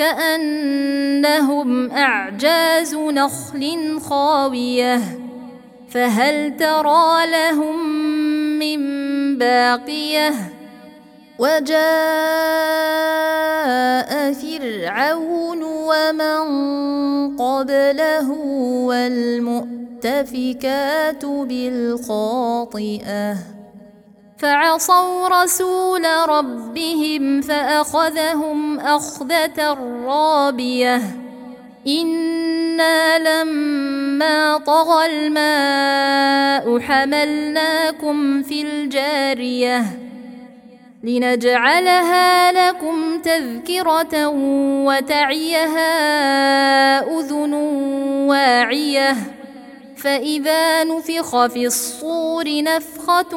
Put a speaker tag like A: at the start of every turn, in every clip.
A: كأنهم أعجاز نخل خاوية فهل ترى لهم من باقية؟ وجاء فرعون ومن قبله والمؤتفكات بالخاطئة. فعصوا رسول ربهم فأخذهم أخذة رابية. إنا لما طغى الماء حملناكم في الجارية. لنجعلها لكم تذكرة وتعيها أذن واعية. فإذا نفخ في الصور نفخة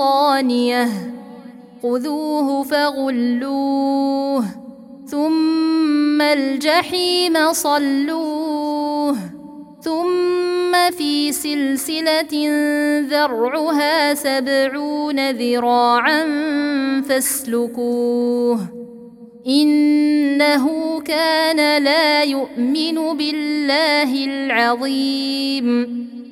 A: سلطانيه خذوه فغلوه ثم الجحيم صلوه ثم في سلسلة ذرعها سبعون ذراعا فاسلكوه إنه كان لا يؤمن بالله العظيم.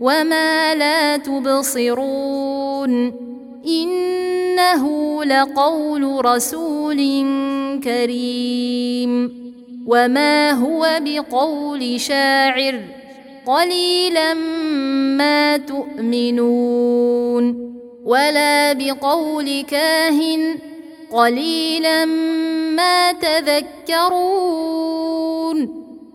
A: وما لا تبصرون إنه لقول رسول كريم وما هو بقول شاعر قليلا ما تؤمنون ولا بقول كاهن قليلا ما تذكرون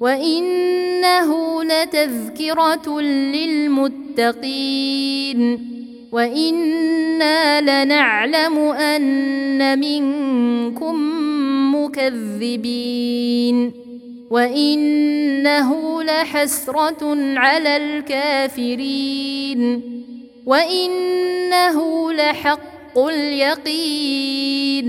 A: وانه لتذكره للمتقين وأنا لنعلم ان منكم مكذبين وانه لحسره على الكافرين وانه لحق اليقين